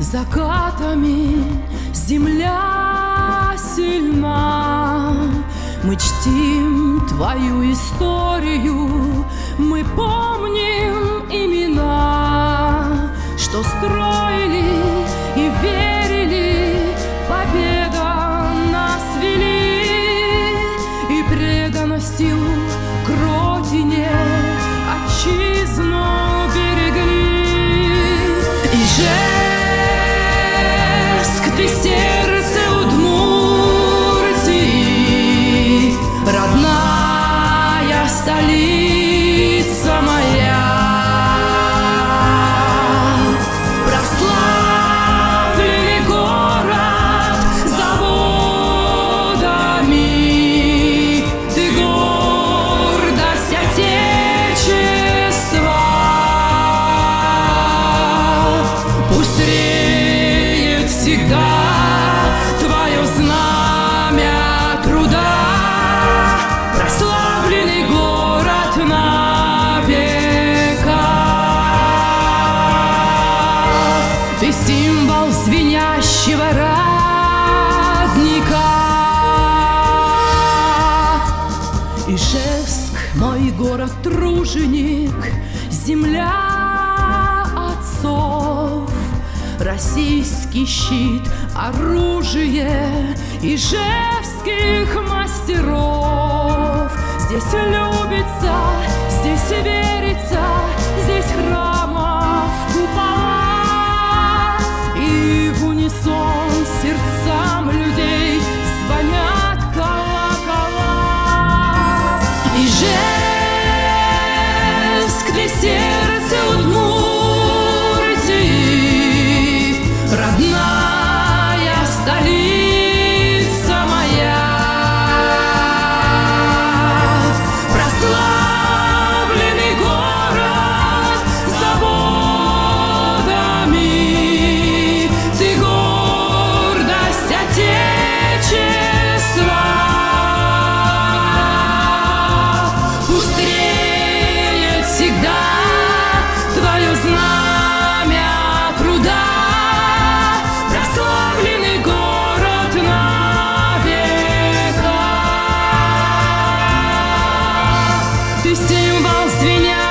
закатами земля сильна. Мы чтим твою историю, мы помним имена, что строили и верили, победа нас вели и преданностью к родине отчизну берегли. И же ты сердце Ты символ звенящего родника. Ижевск, мой город-труженик, земля отцов, Российский щит, оружие ижевских мастеров. Здесь любится still Ты символ звеня